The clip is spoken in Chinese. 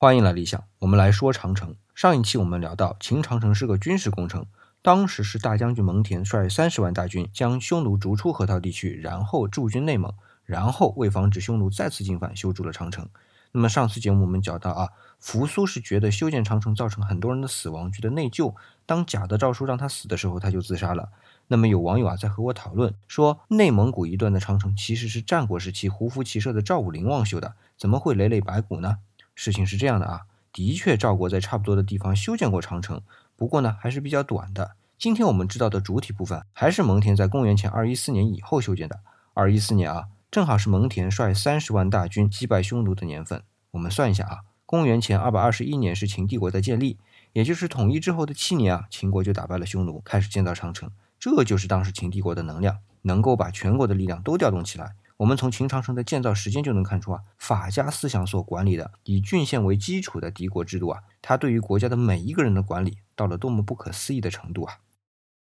欢迎来理想，我们来说长城。上一期我们聊到，秦长城是个军事工程，当时是大将军蒙恬率三十万大军将匈奴逐出河套地区，然后驻军内蒙，然后为防止匈奴再次进犯，修筑了长城。那么上次节目我们讲到啊，扶苏是觉得修建长城造成很多人的死亡，觉得内疚，当假的诏书让他死的时候，他就自杀了。那么有网友啊在和我讨论说，内蒙古一段的长城其实是战国时期胡服骑射的赵武灵王修的，怎么会累累白骨呢？事情是这样的啊，的确赵国在差不多的地方修建过长城，不过呢还是比较短的。今天我们知道的主体部分还是蒙恬在公元前二一四年以后修建的。二一四年啊，正好是蒙恬率三十万大军击败匈奴的年份。我们算一下啊，公元前二百二十一年是秦帝国的建立，也就是统一之后的七年啊，秦国就打败了匈奴，开始建造长城。这就是当时秦帝国的能量，能够把全国的力量都调动起来。我们从秦长城的建造时间就能看出啊，法家思想所管理的以郡县为基础的敌国制度啊，它对于国家的每一个人的管理到了多么不可思议的程度啊！